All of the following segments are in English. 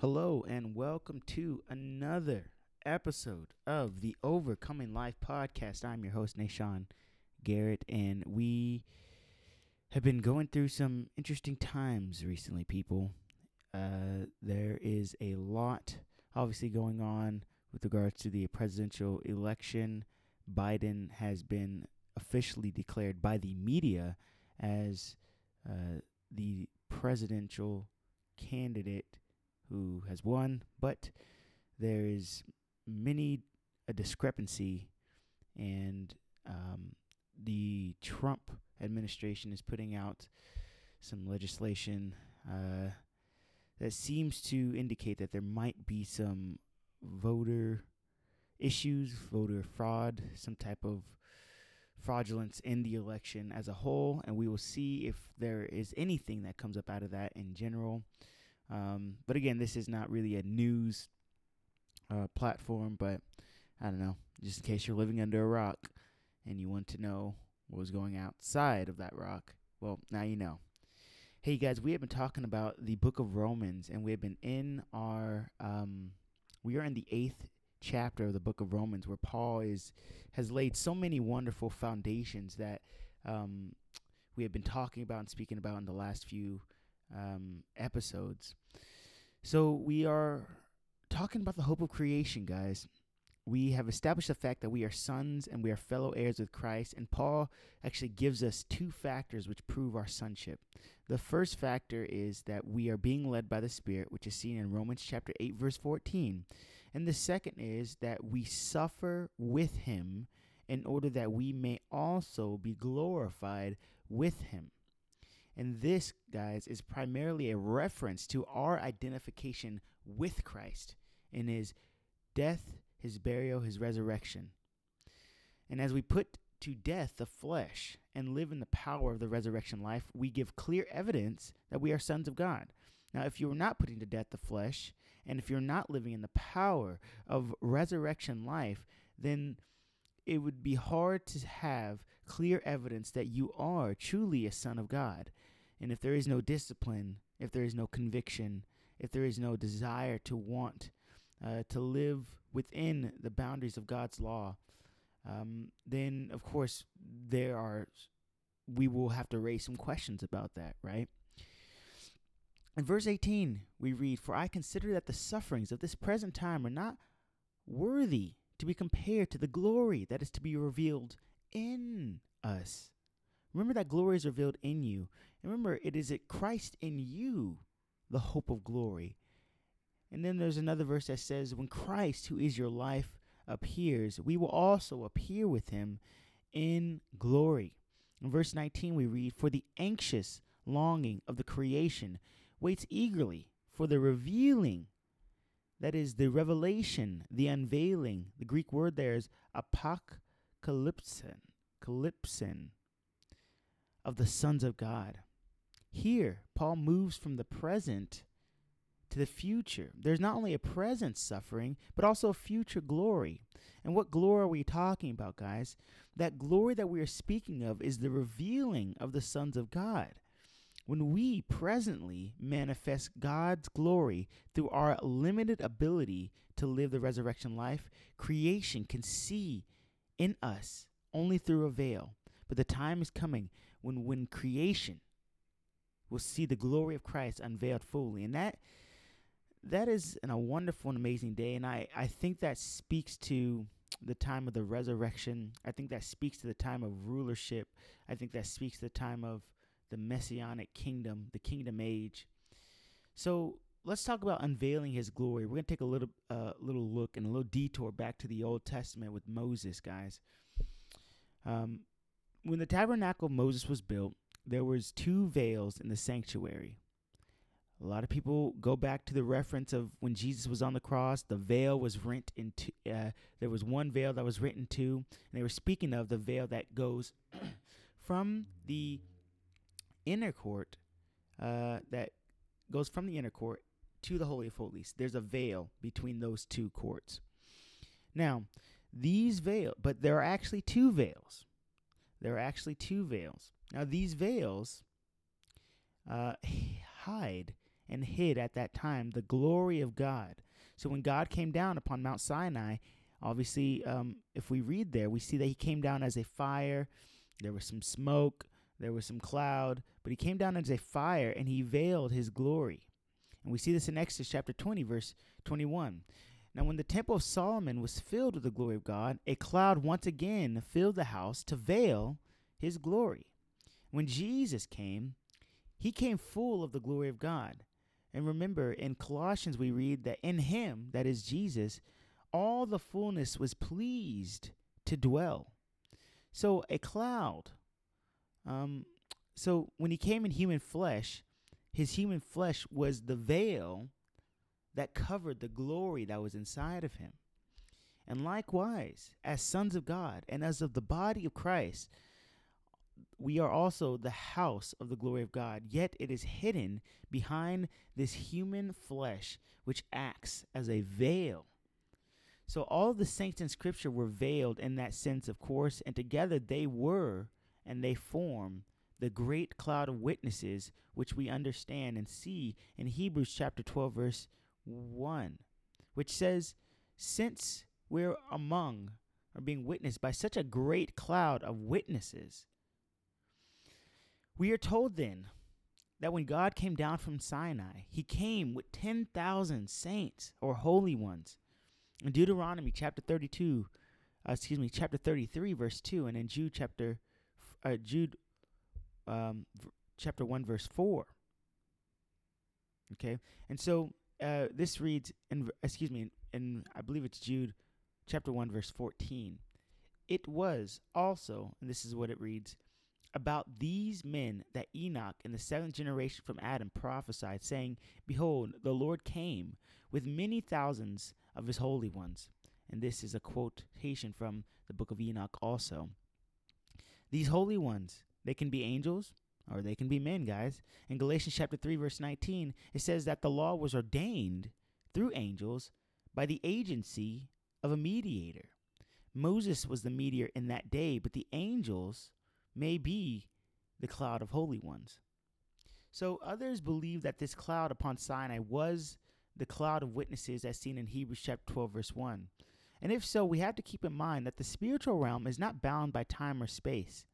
Hello, and welcome to another episode of the Overcoming Life podcast. I'm your host, Nashawn Garrett, and we have been going through some interesting times recently, people. Uh, there is a lot, obviously, going on with regards to the presidential election. Biden has been officially declared by the media as uh, the presidential candidate who has won, but there is many a discrepancy, and um, the Trump administration is putting out some legislation uh, that seems to indicate that there might be some voter issues, voter fraud, some type of fraudulence in the election as a whole, and we will see if there is anything that comes up out of that in general. Um, but again, this is not really a news uh, platform, but I don't know, just in case you're living under a rock and you want to know what was going outside of that rock, well, now you know. Hey guys, we have been talking about the book of Romans, and we have been in our, um, we are in the eighth chapter of the book of Romans where Paul is has laid so many wonderful foundations that um, we have been talking about and speaking about in the last few um, episodes. So we are talking about the hope of creation, guys we have established the fact that we are sons and we are fellow heirs with Christ. And Paul actually gives us two factors which prove our sonship. The first factor is that we are being led by the Spirit, which is seen in Romans chapter 8, verse 14. And the second is that we suffer with him in order that we may also be glorified with him. And this, guys, is primarily a reference to our identification with Christ in his death his burial, his resurrection. And as we put to death the flesh and live in the power of the resurrection life, we give clear evidence that we are sons of God. Now, if you're not putting to death the flesh, and if you're not living in the power of resurrection life, then it would be hard to have clear evidence that you are truly a son of God. And if there is no discipline, if there is no conviction, if there is no desire to want uh, to live within the boundaries of God's law, um, then of course there are we will have to raise some questions about that, right? In verse 18, we read, For I consider that the sufferings of this present time are not worthy to be compared to the glory that is to be revealed in us. Remember that glory is revealed in you. And remember, it is at Christ in you, the hope of glory. And then there's another verse that says, When Christ, who is your life, appears, we will also appear with him in glory. In verse 19, we read, For the anxious longing of the creation waits eagerly for the revealing, that is, the revelation, the unveiling. The Greek word there is apocalypsin, calypsin, of the sons of God. Here, Paul moves from the present to the future. There's not only a present suffering, but also a future glory. And what glory are we talking about, guys? That glory that we are speaking of is the revealing of the sons of God. When we presently manifest God's glory through our limited ability to live the resurrection life, creation can see in us only through a veil. But the time is coming when when creation will see the glory of Christ unveiled fully. And that that is an, a wonderful and amazing day. And I, I think that speaks to the time of the resurrection. I think that speaks to the time of rulership. I think that speaks to the time of the messianic kingdom, the kingdom age. So let's talk about unveiling his glory. We're going to take a little uh, little look and a little detour back to the Old Testament with Moses, guys. Um, when the tabernacle of Moses was built, there was two veils in the sanctuary. A lot of people go back to the reference of when Jesus was on the cross, the veil was rent into. Uh, there was one veil that was rent in two, and they were speaking of the veil that goes from the inner court, uh, that goes from the inner court to the holy of holies. There's a veil between those two courts. Now, these veil, but there are actually two veils. There are actually two veils. Now, these veils uh, hide and hid at that time the glory of God. So when God came down upon Mount Sinai, obviously, um, if we read there, we see that he came down as a fire. There was some smoke, there was some cloud, but he came down as a fire and he veiled his glory. And we see this in Exodus chapter 20, verse 21. Now, when the temple of Solomon was filled with the glory of God, a cloud once again filled the house to veil his glory. When Jesus came, he came full of the glory of God. And remember, in Colossians, we read that in him, that is Jesus, all the fullness was pleased to dwell. So, a cloud. Um, so, when he came in human flesh, his human flesh was the veil that covered the glory that was inside of him. And likewise, as sons of God and as of the body of Christ, we are also the house of the glory of God, yet it is hidden behind this human flesh, which acts as a veil. So, all the saints in Scripture were veiled in that sense, of course, and together they were and they form the great cloud of witnesses, which we understand and see in Hebrews chapter 12, verse 1, which says, Since we're among or being witnessed by such a great cloud of witnesses, we are told then that when God came down from Sinai, he came with 10,000 saints or holy ones. In Deuteronomy chapter 32, uh, excuse me, chapter 33, verse 2, and in Jude chapter, uh, Jude um, v- chapter 1, verse 4. Okay, and so uh, this reads, in, excuse me, in, I believe it's Jude chapter 1, verse 14. It was also, and this is what it reads, about these men that Enoch in the seventh generation from Adam prophesied, saying, Behold, the Lord came with many thousands of his holy ones. And this is a quotation from the book of Enoch also. These holy ones, they can be angels or they can be men, guys. In Galatians chapter 3 verse 19, it says that the law was ordained through angels by the agency of a mediator. Moses was the mediator in that day, but the angels may be the cloud of holy ones. So others believe that this cloud upon Sinai was the cloud of witnesses as seen in Hebrews chapter 12 verse 1. And if so, we have to keep in mind that the spiritual realm is not bound by time or space.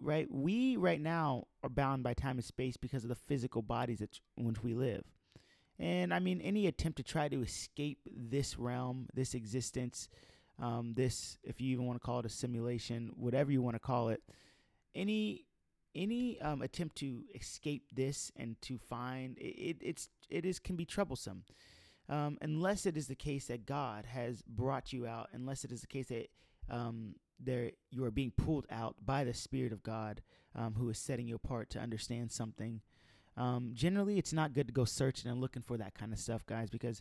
Right? We right now are bound by time and space because of the physical bodies in which we live. And I mean, any attempt to try to escape this realm, this existence, um, this, if you even want to call it a simulation, whatever you want to call it, any any um, attempt to escape this and to find it, it's it is can be troublesome. Um, unless it is the case that God has brought you out, unless it is the case that um, there you are being pulled out by the Spirit of God, um, who is setting you apart to understand something. Um, generally, it's not good to go searching and looking for that kind of stuff, guys, because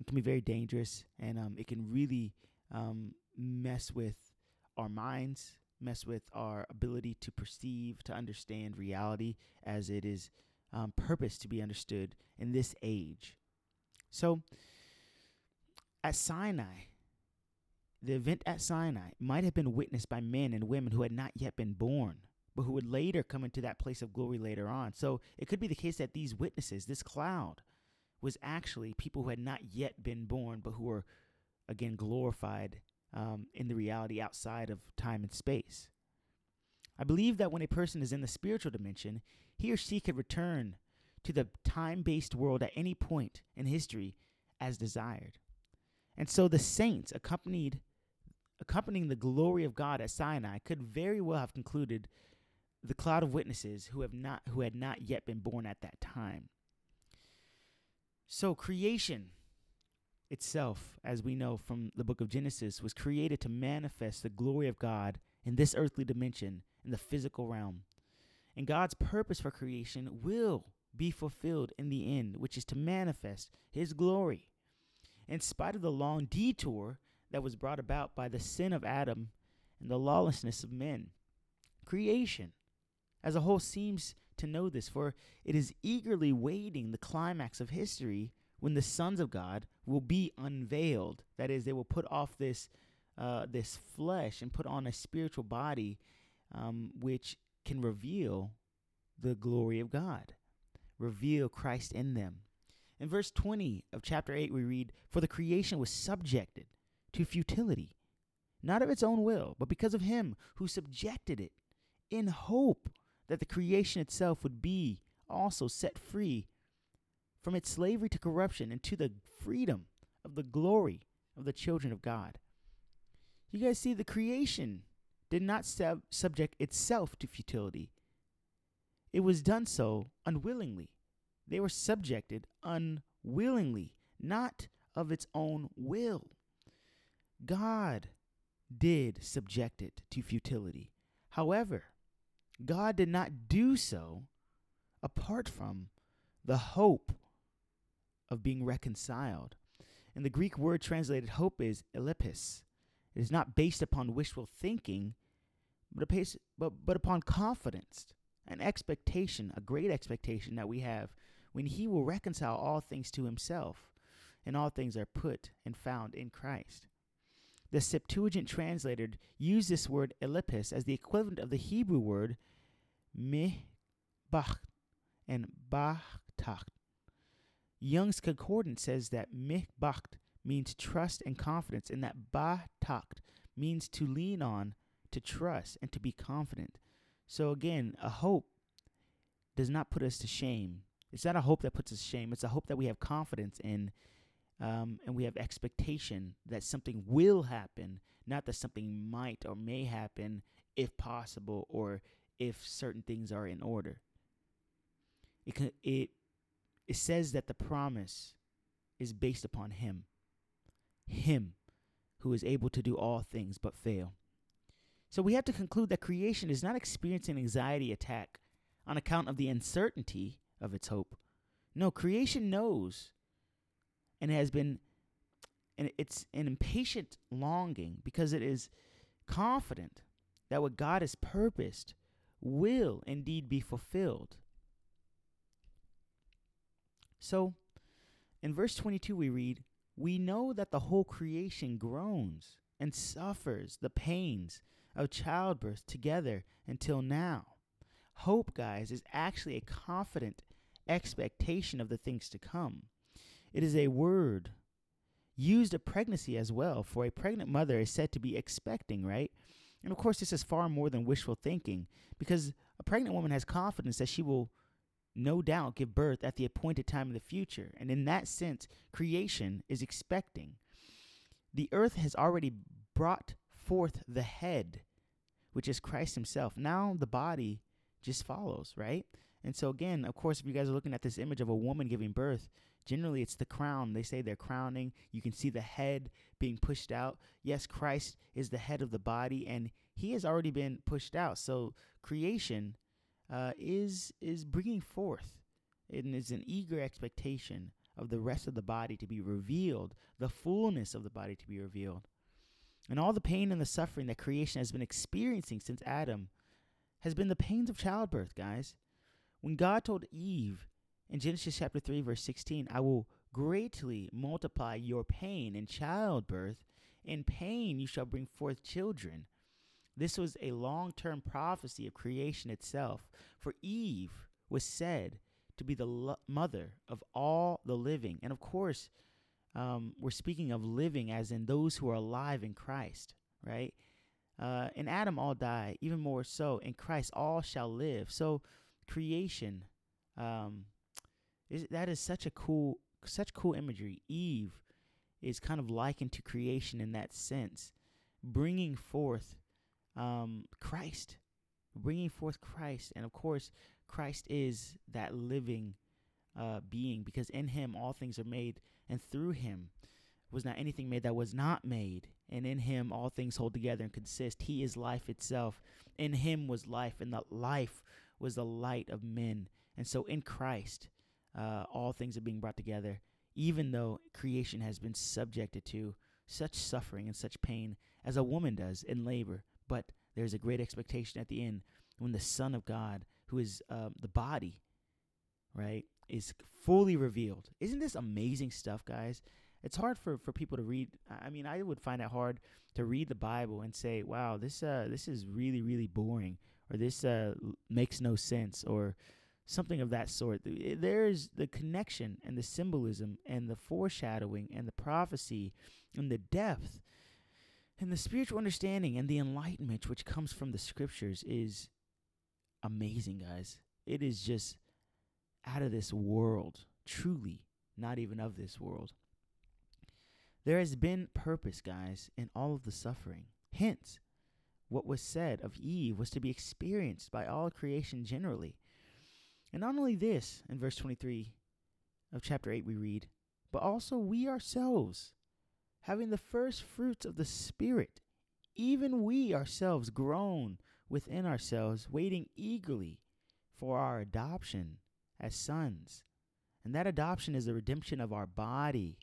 it can be very dangerous and um, it can really um, mess with our minds, mess with our ability to perceive, to understand reality as it is um, purpose to be understood in this age. So, at Sinai, the event at Sinai might have been witnessed by men and women who had not yet been born, but who would later come into that place of glory later on. So, it could be the case that these witnesses, this cloud, was actually people who had not yet been born, but who were again glorified um, in the reality outside of time and space. I believe that when a person is in the spiritual dimension, he or she could return to the time based world at any point in history as desired. And so the saints accompanied accompanying the glory of God at Sinai could very well have concluded the cloud of witnesses who have not who had not yet been born at that time. So creation itself, as we know from the book of Genesis, was created to manifest the glory of God in this earthly dimension, in the physical realm. And God's purpose for creation will be fulfilled in the end, which is to manifest His glory. In spite of the long detour that was brought about by the sin of Adam and the lawlessness of men, creation as a whole seems to know this, for it is eagerly waiting the climax of history when the sons of God will be unveiled. That is, they will put off this uh, this flesh and put on a spiritual body, um, which can reveal the glory of God. reveal Christ in them. In verse 20 of chapter 8, we read, For the creation was subjected to futility, not of its own will, but because of him who subjected it, in hope that the creation itself would be also set free from its slavery to corruption and to the freedom of the glory of the children of God. You guys see, the creation did not sub- subject itself to futility. It was done so unwillingly. They were subjected unwillingly, not of its own will. God did subject it to futility. However, God did not do so apart from the hope of being reconciled. And the Greek word translated hope is elpis. It is not based upon wishful thinking, but, but, but upon confidence, an expectation, a great expectation that we have when He will reconcile all things to Himself, and all things are put and found in Christ. The Septuagint translator used this word elpis as the equivalent of the Hebrew word mihbach and bachtach. Young's Concordance says that mihbacht means trust and confidence, and that bachtach means to lean on, to trust, and to be confident. So again, a hope does not put us to shame. It's not a hope that puts us shame. It's a hope that we have confidence in, um, and we have expectation that something will happen, not that something might or may happen if possible or if certain things are in order. It it it says that the promise is based upon him. Him who is able to do all things but fail. So we have to conclude that creation is not experiencing anxiety attack on account of the uncertainty of its hope. No, creation knows and has been and it's an impatient longing because it is confident that what God has purposed will indeed be fulfilled. So, in verse 22, we read, We know that the whole creation groans and suffers the pains of childbirth together until now. Hope, guys, is actually a confident expectation of the things to come. It is a word used of pregnancy as well, for a pregnant mother is said to be expecting, right? And of course, this is far more than wishful thinking because a pregnant woman has confidence that she will no doubt give birth at the appointed time in the future. And in that sense, creation is expecting. The earth has already brought forth the head, which is Christ Himself. Now the body just follows, right? And so, again, of course, if you guys are looking at this image of a woman giving birth, generally it's the crown. They say they're crowning. You can see the head being pushed out. Yes, Christ is the head of the body, and He has already been pushed out. So, creation uh, is is bringing forth and is an eager expectation of the rest of the body to be revealed, the fullness of the body to be revealed. And all the pain and the suffering that creation has been experiencing since Adam has been the pains of childbirth, guys. When God told Eve in Genesis chapter 3 verse 16, I will greatly multiply your pain in childbirth, in pain you shall bring forth children. This was a long term prophecy of creation itself, for Eve was said to be the lo- mother of all the living. And of course, um, we're speaking of living as in those who are alive in Christ, right? Uh, in Adam, all die, even more so. In Christ, all shall live. So, creation, um, is, that is such a cool, such cool imagery. Eve is kind of likened to creation in that sense, bringing forth um, Christ, bringing forth Christ. And of course, Christ is that living uh, being because in him all things are made, and through him was not anything made that was not made. And in him all things hold together and consist. He is life itself. In him was life, and the life was the light of men. And so in Christ, uh, all things are being brought together, even though creation has been subjected to such suffering and such pain as a woman does in labor. But there's a great expectation at the end when the Son of God, who is um, the body, right, is fully revealed. Isn't this amazing stuff, guys? It's hard for, for people to read. I mean, I would find it hard to read the Bible and say, "Wow, this uh this is really really boring," or "This uh makes no sense," or something of that sort. There is the connection and the symbolism and the foreshadowing and the prophecy and the depth and the spiritual understanding and the enlightenment which comes from the scriptures is amazing, guys. It is just out of this world, truly not even of this world. There has been purpose, guys, in all of the suffering. Hence, what was said of Eve was to be experienced by all creation generally. And not only this, in verse 23 of chapter 8, we read, but also we ourselves, having the first fruits of the Spirit, even we ourselves groan within ourselves, waiting eagerly for our adoption as sons. And that adoption is the redemption of our body.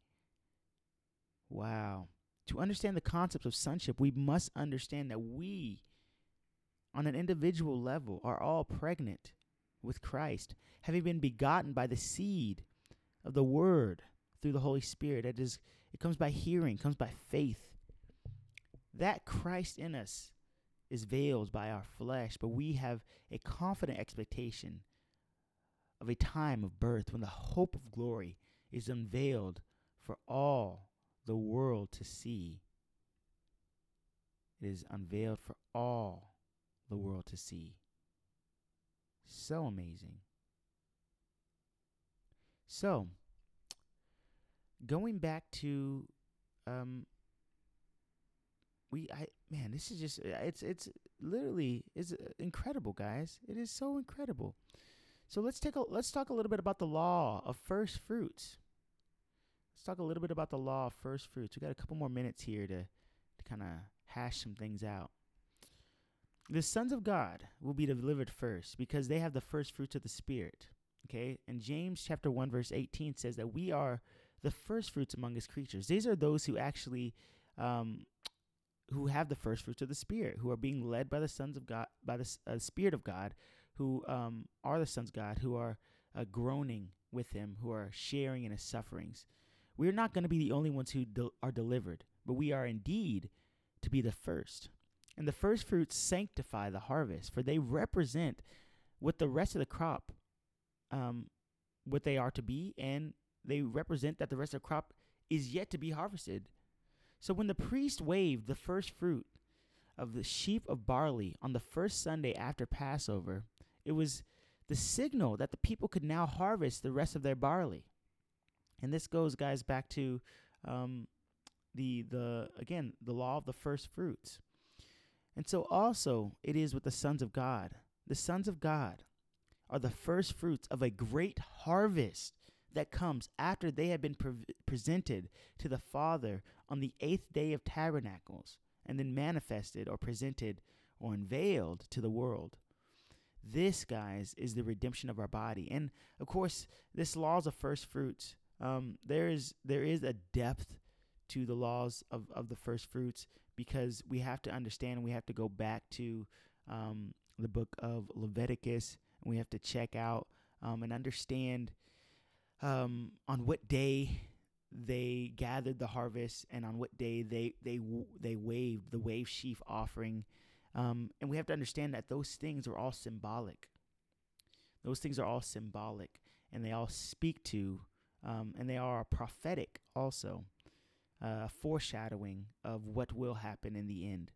Wow. To understand the concept of sonship, we must understand that we, on an individual level, are all pregnant with Christ, having been begotten by the seed of the Word through the Holy Spirit. It is it comes by hearing, comes by faith. That Christ in us is veiled by our flesh, but we have a confident expectation of a time of birth when the hope of glory is unveiled for all the world to see. It is unveiled for all the world to see. So amazing. So, going back to um we I man, this is just it's it's literally is incredible, guys. It is so incredible. So let's take a let's talk a little bit about the law of first fruits. Let's talk a little bit about the law of first fruits. We got a couple more minutes here to to kind of hash some things out. The sons of God will be delivered first because they have the first fruits of the spirit. Okay? And James chapter 1 verse 18 says that we are the first fruits among his creatures. These are those who actually um, who have the first fruits of the spirit, who are being led by the sons of God, by the uh, spirit of God, who um, are the sons of God, who are uh, groaning with him, who are sharing in his sufferings. We're not going to be the only ones who are delivered, but we are indeed to be the first. And the first fruits sanctify the harvest, for they represent what the rest of the crop, um, what they are to be, and they represent that the rest of the crop is yet to be harvested. So when the priest waved the first fruit of the sheaf of barley on the first Sunday after Passover, it was the signal that the people could now harvest the rest of their barley. And this goes, guys, back to um, the the again the law of the first fruits. And so also it is with the sons of God. The sons of God are the first fruits of a great harvest that comes after they have been pre- presented to the Father on the eighth day of tabernacles and then manifested or presented or unveiled to the world. This, guys, is the redemption of our body. And of course, this laws of first fruits. Um, there is there is a depth to the laws of, of the first fruits because we have to understand and we have to go back to um, the book of Leviticus and we have to check out um, and understand um, on what day they gathered the harvest and on what day they they they waved the wave sheaf offering um, and we have to understand that those things are all symbolic. Those things are all symbolic, and they all speak to, um, and they are prophetic also, uh, foreshadowing of what will happen in the end.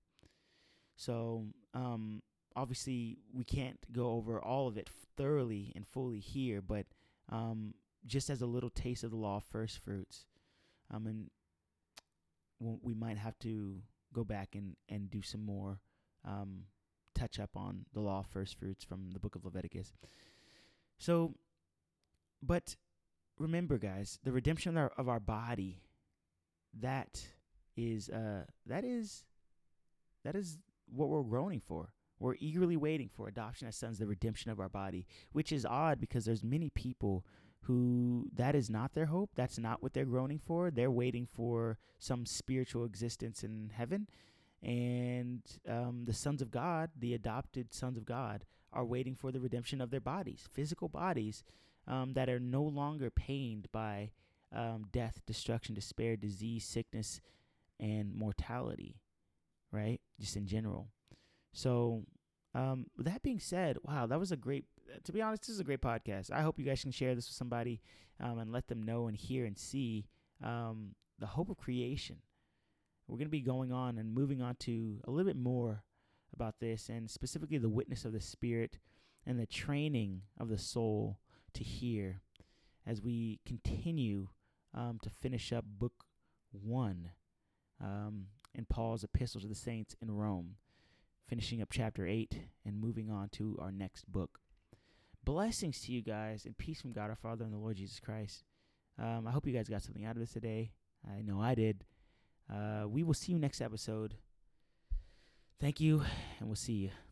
So, um, obviously, we can't go over all of it thoroughly and fully here, but um, just as a little taste of the law of first fruits, um, and we might have to go back and, and do some more um, touch up on the law of first fruits from the book of Leviticus. So, but remember, guys, the redemption of our, of our body, that is, uh, that is, that is what we're groaning for. We're eagerly waiting for adoption as sons, the redemption of our body, which is odd because there's many people who that is not their hope. That's not what they're groaning for. They're waiting for some spiritual existence in heaven and um, the sons of God, the adopted sons of God, are waiting for the redemption of their bodies, physical bodies um, that are no longer pained by um, death, destruction, despair, disease, sickness, and mortality, right? Just in general. So, um, with that being said, wow, that was a great to be honest, this is a great podcast. I hope you guys can share this with somebody um, and let them know and hear and see um, the hope of creation. We're going to be going on and moving on to a little bit more about this and specifically the witness of the Spirit and the training of the soul to hear as we continue um, to finish up book one um, in Paul's epistles to the saints in Rome, finishing up chapter 8 and moving on to our next book. Blessings to you guys and peace from God our Father and the Lord Jesus Christ. Um, I hope you guys got something out of this today. I know I did. Uh, we will see you next episode. Thank you, and we'll see you.